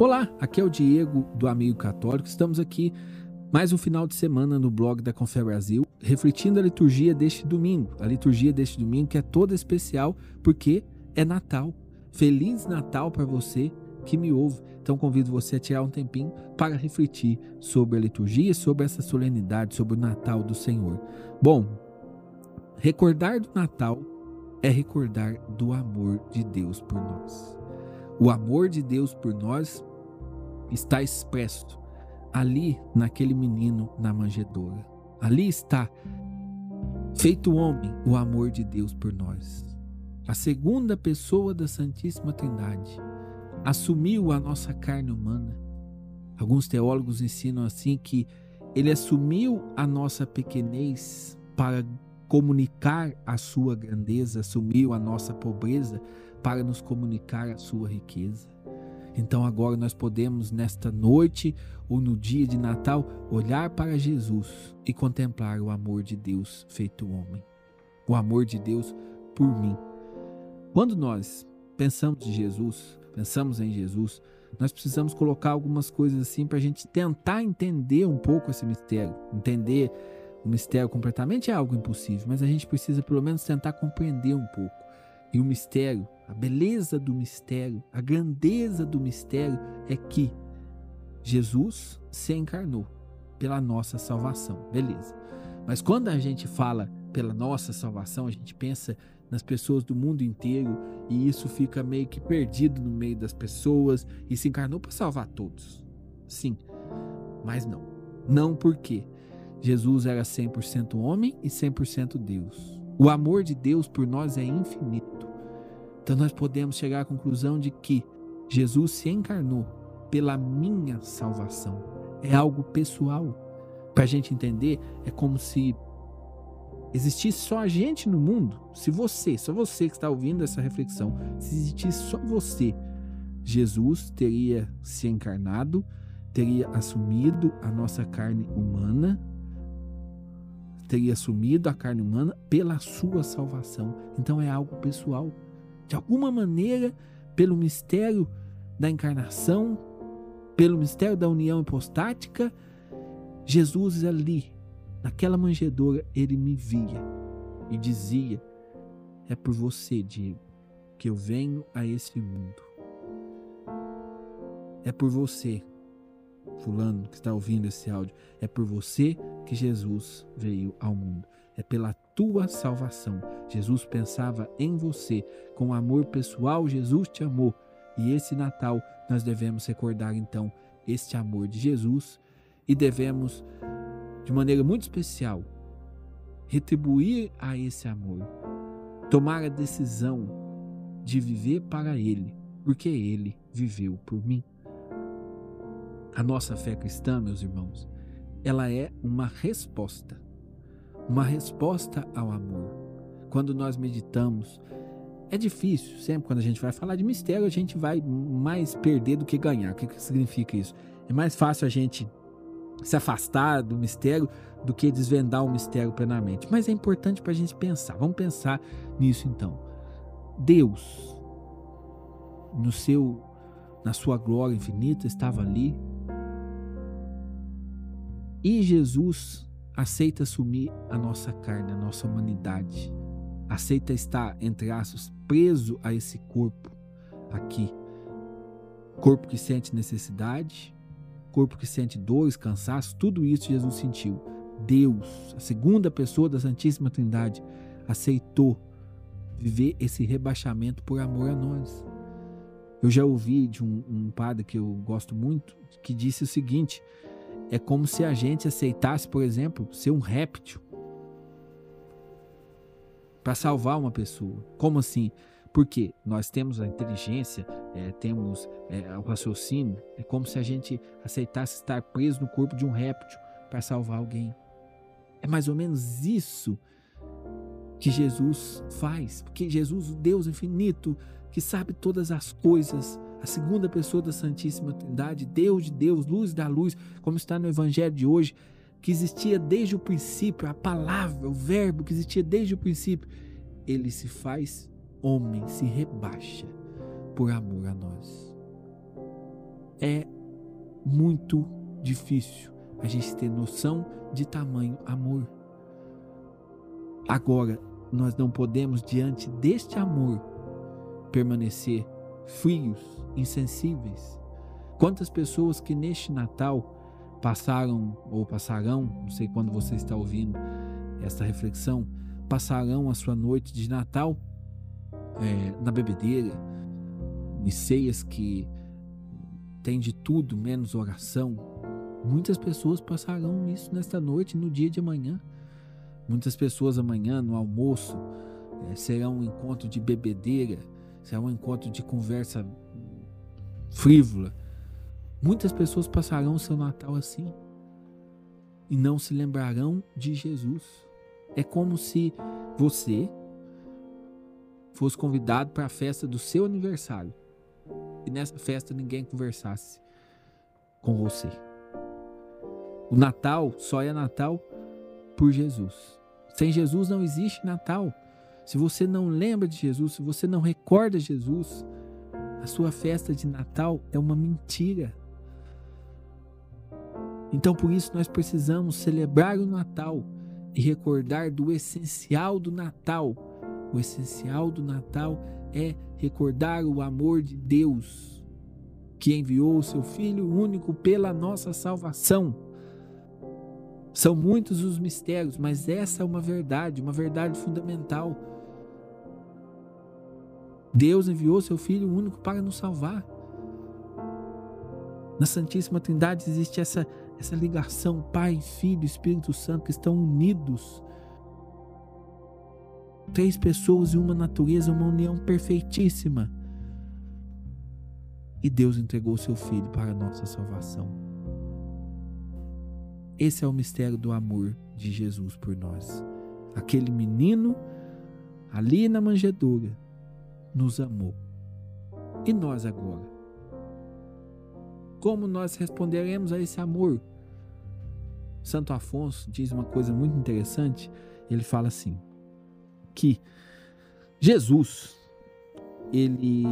Olá, aqui é o Diego do Amigo Católico. Estamos aqui mais um final de semana no blog da Confé Brasil, refletindo a liturgia deste domingo. A liturgia deste domingo que é toda especial porque é Natal. Feliz Natal para você que me ouve. Então convido você a tirar um tempinho para refletir sobre a liturgia, sobre essa solenidade, sobre o Natal do Senhor. Bom, recordar do Natal é recordar do amor de Deus por nós. O amor de Deus por nós está expresso ali naquele menino na manjedoura. Ali está feito homem o amor de Deus por nós. A segunda pessoa da Santíssima Trindade assumiu a nossa carne humana. Alguns teólogos ensinam assim que ele assumiu a nossa pequenez para comunicar a sua grandeza, assumiu a nossa pobreza para nos comunicar a sua riqueza. Então agora nós podemos, nesta noite ou no dia de Natal, olhar para Jesus e contemplar o amor de Deus feito homem. O amor de Deus por mim. Quando nós pensamos em Jesus, pensamos em Jesus, nós precisamos colocar algumas coisas assim para a gente tentar entender um pouco esse mistério. Entender o mistério completamente é algo impossível, mas a gente precisa pelo menos tentar compreender um pouco. E o mistério a beleza do mistério, a grandeza do mistério é que Jesus se encarnou pela nossa salvação. Beleza. Mas quando a gente fala pela nossa salvação, a gente pensa nas pessoas do mundo inteiro e isso fica meio que perdido no meio das pessoas e se encarnou para salvar todos. Sim, mas não. Não porque Jesus era 100% homem e 100% Deus. O amor de Deus por nós é infinito. Então nós podemos chegar à conclusão de que Jesus se encarnou pela minha salvação. É algo pessoal. Para a gente entender, é como se existisse só a gente no mundo. Se você, só você que está ouvindo essa reflexão, se existisse só você, Jesus teria se encarnado, teria assumido a nossa carne humana, teria assumido a carne humana pela sua salvação. Então é algo pessoal de alguma maneira, pelo mistério da encarnação, pelo mistério da união hipostática, Jesus ali, naquela manjedoura, ele me via e dizia: É por você, Diego, que eu venho a esse mundo. É por você, Fulano, que está ouvindo esse áudio, é por você que Jesus veio ao mundo. É pela tua salvação. Jesus pensava em você. Com amor pessoal, Jesus te amou. E esse Natal nós devemos recordar então este amor de Jesus e devemos, de maneira muito especial, retribuir a esse amor, tomar a decisão de viver para Ele, porque Ele viveu por mim. A nossa fé cristã, meus irmãos, ela é uma resposta uma resposta ao amor. Quando nós meditamos, é difícil, sempre quando a gente vai falar de mistério, a gente vai mais perder do que ganhar. O que, significa isso? É mais fácil a gente se afastar do mistério do que desvendar o mistério plenamente. Mas é importante para a gente pensar. Vamos pensar nisso então. Deus, no seu, na sua glória infinita, estava ali. E Jesus aceita assumir a nossa carne, a nossa humanidade. Aceita estar, entre aspas, preso a esse corpo aqui. Corpo que sente necessidade, corpo que sente dores, cansaço, tudo isso Jesus sentiu. Deus, a segunda pessoa da Santíssima Trindade, aceitou viver esse rebaixamento por amor a nós. Eu já ouvi de um, um padre que eu gosto muito que disse o seguinte: é como se a gente aceitasse, por exemplo, ser um réptil para salvar uma pessoa. Como assim? Porque nós temos a inteligência, é, temos é, o raciocínio, é como se a gente aceitasse estar preso no corpo de um réptil para salvar alguém. É mais ou menos isso que Jesus faz, porque Jesus, o Deus infinito, que sabe todas as coisas, a segunda pessoa da Santíssima Trindade, Deus de Deus, luz da luz, como está no Evangelho de hoje, que existia desde o princípio, a palavra, o verbo que existia desde o princípio, ele se faz homem, se rebaixa por amor a nós. é muito difícil a gente ter noção de tamanho amor. Agora, nós não podemos, diante deste amor, permanecer frios, insensíveis. Quantas pessoas que neste Natal passaram ou passarão, não sei quando você está ouvindo esta reflexão, passarão a sua noite de Natal é, na bebedeira, em ceias que tem de tudo menos oração. Muitas pessoas passarão isso nesta noite, no dia de amanhã. Muitas pessoas amanhã, no almoço, é, será um encontro de bebedeira, será um encontro de conversa frívola. Muitas pessoas passarão o seu Natal assim e não se lembrarão de Jesus. É como se você fosse convidado para a festa do seu aniversário e nessa festa ninguém conversasse com você. O Natal só é Natal por Jesus. Sem Jesus não existe Natal. Se você não lembra de Jesus, se você não recorda Jesus, a sua festa de Natal é uma mentira. Então por isso nós precisamos celebrar o Natal e recordar do essencial do Natal. O essencial do Natal é recordar o amor de Deus, que enviou o seu Filho único pela nossa salvação. São muitos os mistérios, mas essa é uma verdade, uma verdade fundamental. Deus enviou seu Filho único para nos salvar. Na Santíssima Trindade existe essa, essa ligação, Pai, Filho, Espírito Santo, que estão unidos Três pessoas e uma natureza, uma união perfeitíssima. E Deus entregou seu Filho para a nossa salvação. Esse é o mistério do amor de Jesus por nós. Aquele menino ali na manjedoura nos amou. E nós agora? Como nós responderemos a esse amor? Santo Afonso diz uma coisa muito interessante. Ele fala assim: que Jesus, ele,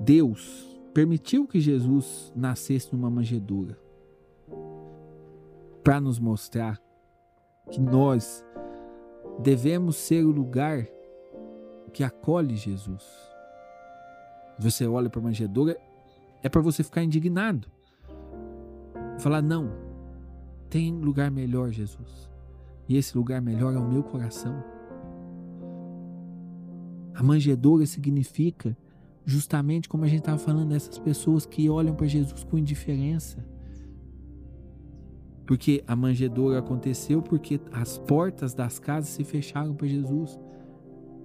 Deus, permitiu que Jesus nascesse numa manjedoura para nos mostrar que nós devemos ser o lugar que acolhe Jesus. Você olha para a manjedoura, é para você ficar indignado. Falar, não, tem lugar melhor, Jesus. E esse lugar melhor é o meu coração. A manjedoura significa justamente como a gente estava falando dessas pessoas que olham para Jesus com indiferença. Porque a manjedoura aconteceu porque as portas das casas se fecharam para Jesus.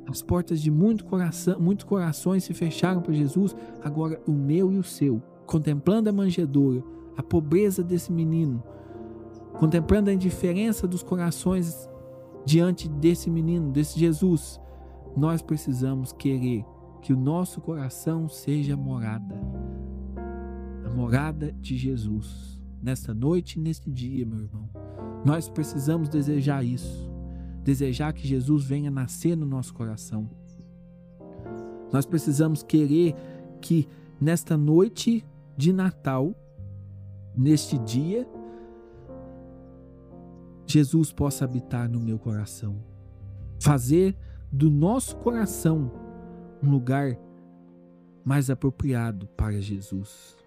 As portas de muito coração, muitos corações se fecharam para Jesus. Agora o meu e o seu, contemplando a manjedoura, a pobreza desse menino, contemplando a indiferença dos corações diante desse menino, desse Jesus, nós precisamos querer que o nosso coração seja morada, a morada de Jesus, nesta noite e neste dia, meu irmão. Nós precisamos desejar isso, desejar que Jesus venha nascer no nosso coração. Nós precisamos querer que nesta noite de Natal, neste dia, Jesus possa habitar no meu coração. Fazer do nosso coração um lugar mais apropriado para Jesus.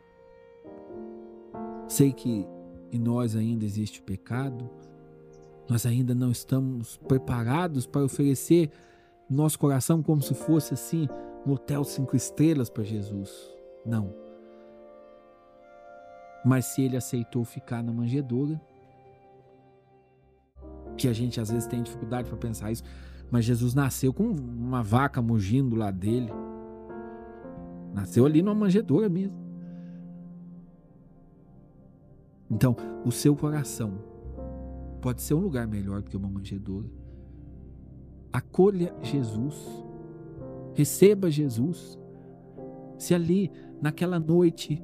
Sei que em nós ainda existe o pecado, nós ainda não estamos preparados para oferecer nosso coração como se fosse assim um hotel cinco estrelas para Jesus. Não. Mas se ele aceitou ficar na manjedoura, que a gente às vezes tem dificuldade para pensar isso, mas Jesus nasceu com uma vaca mugindo lá dele. Nasceu ali numa manjedoura mesmo. Então, o seu coração pode ser um lugar melhor do que uma manjedoura. Acolha Jesus. Receba Jesus. Se ali, naquela noite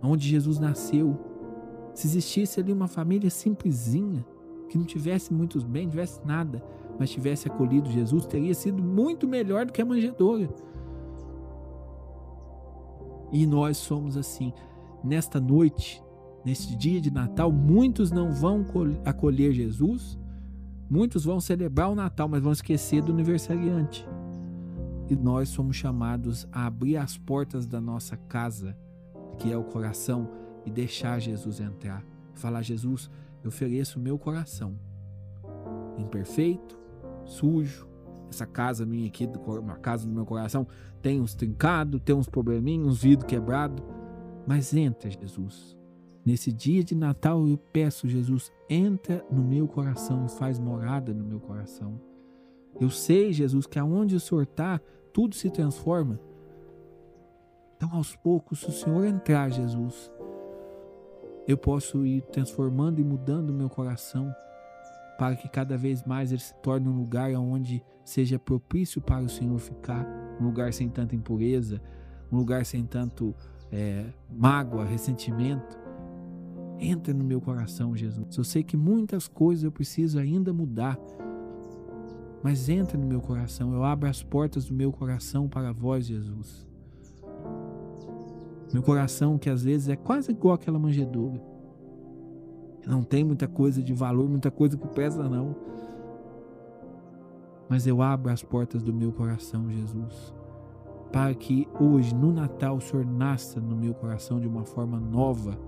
onde Jesus nasceu, se existisse ali uma família simplesinha, que não tivesse muitos bens, tivesse nada, mas tivesse acolhido Jesus, teria sido muito melhor do que a manjedoura. E nós somos assim. nesta noite, neste dia de Natal, muitos não vão acolher Jesus, muitos vão celebrar o Natal, mas vão esquecer do aniversariante. E nós somos chamados a abrir as portas da nossa casa, que é o coração, e deixar Jesus entrar. Falar: Jesus, eu ofereço o meu coração, imperfeito, sujo. Essa casa minha aqui, a casa do meu coração, tem uns trincados, tem uns probleminhos, uns vidros quebrados. Mas entra, Jesus. Nesse dia de Natal eu peço, Jesus, entra no meu coração e faz morada no meu coração. Eu sei, Jesus, que aonde o Senhor está, tudo se transforma. Então, aos poucos, se o Senhor entrar, Jesus, eu posso ir transformando e mudando o meu coração para que cada vez mais ele se torne um lugar onde seja propício para o Senhor ficar, um lugar sem tanta impureza, um lugar sem tanto é, mágoa, ressentimento. Entra no meu coração, Jesus. Eu sei que muitas coisas eu preciso ainda mudar, mas entra no meu coração. Eu abro as portas do meu coração para vós, Jesus. Meu coração, que às vezes é quase igual aquela manjedoura. Não tem muita coisa de valor, muita coisa que pesa, não. Mas eu abro as portas do meu coração, Jesus, para que hoje, no Natal, o Senhor nasça no meu coração de uma forma nova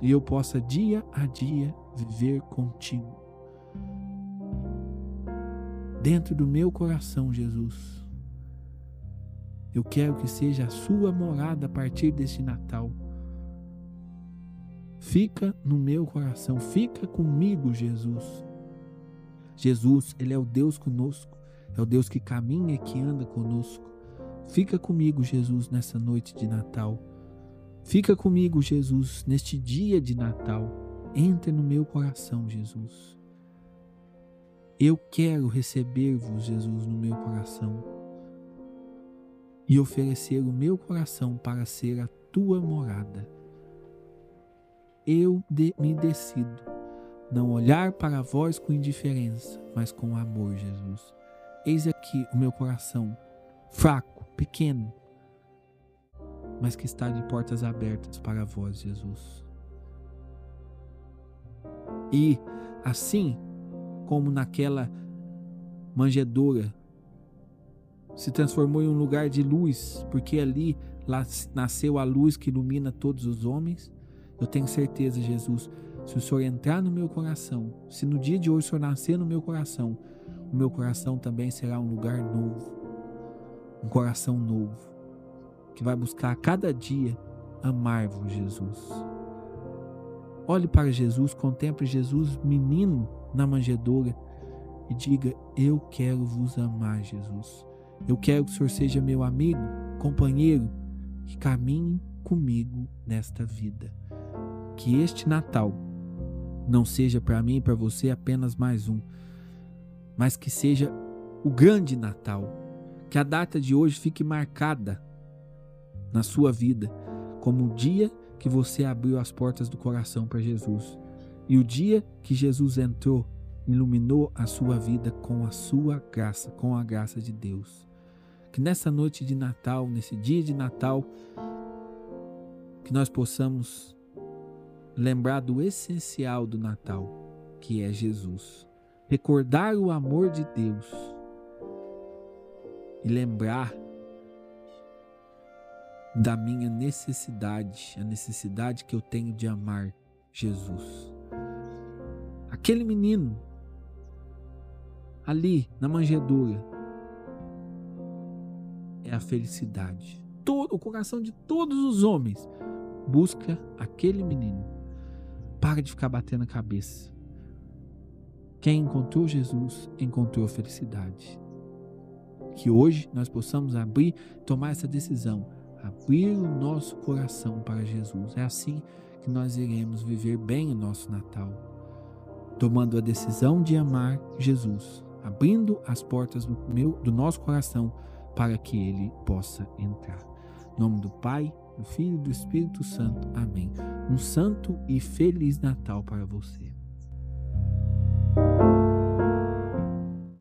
e eu possa dia a dia viver contigo dentro do meu coração, Jesus. Eu quero que seja a sua morada a partir deste Natal. Fica no meu coração, fica comigo, Jesus. Jesus, Ele é o Deus conosco, é o Deus que caminha e que anda conosco. Fica comigo, Jesus, nessa noite de Natal. Fica comigo, Jesus, neste dia de Natal. Entra no meu coração, Jesus. Eu quero receber-vos, Jesus, no meu coração e oferecer o meu coração para ser a tua morada. Eu de, me decido não olhar para vós com indiferença, mas com amor, Jesus. Eis aqui o meu coração, fraco, pequeno, mas que está de portas abertas para vós, Jesus. E assim como naquela manjedoura, se transformou em um lugar de luz, porque ali nasceu a luz que ilumina todos os homens. Eu tenho certeza, Jesus, se o Senhor entrar no meu coração, se no dia de hoje o Senhor nascer no meu coração, o meu coração também será um lugar novo, um coração novo, que vai buscar a cada dia amar-vos, Jesus. Olhe para Jesus, contemple Jesus, menino na manjedoura, e diga: Eu quero vos amar, Jesus. Eu quero que o Senhor seja meu amigo, companheiro, que caminhe comigo nesta vida. Que este Natal não seja para mim e para você apenas mais um, mas que seja o grande Natal. Que a data de hoje fique marcada na sua vida como o dia que você abriu as portas do coração para Jesus. E o dia que Jesus entrou, iluminou a sua vida com a sua graça, com a graça de Deus. Que nessa noite de Natal, nesse dia de Natal, que nós possamos lembrar do essencial do Natal, que é Jesus. Recordar o amor de Deus e lembrar da minha necessidade, a necessidade que eu tenho de amar Jesus. Aquele menino ali na manjedoura é a felicidade. Todo o coração de todos os homens busca aquele menino. Para de ficar batendo a cabeça. Quem encontrou Jesus encontrou a felicidade. Que hoje nós possamos abrir, tomar essa decisão abrir o nosso coração para Jesus. É assim que nós iremos viver bem o nosso Natal, tomando a decisão de amar Jesus, abrindo as portas do, meu, do nosso coração para que ele possa entrar. Em nome do Pai, do Filho e do Espírito Santo. Amém. Um santo e feliz Natal para você.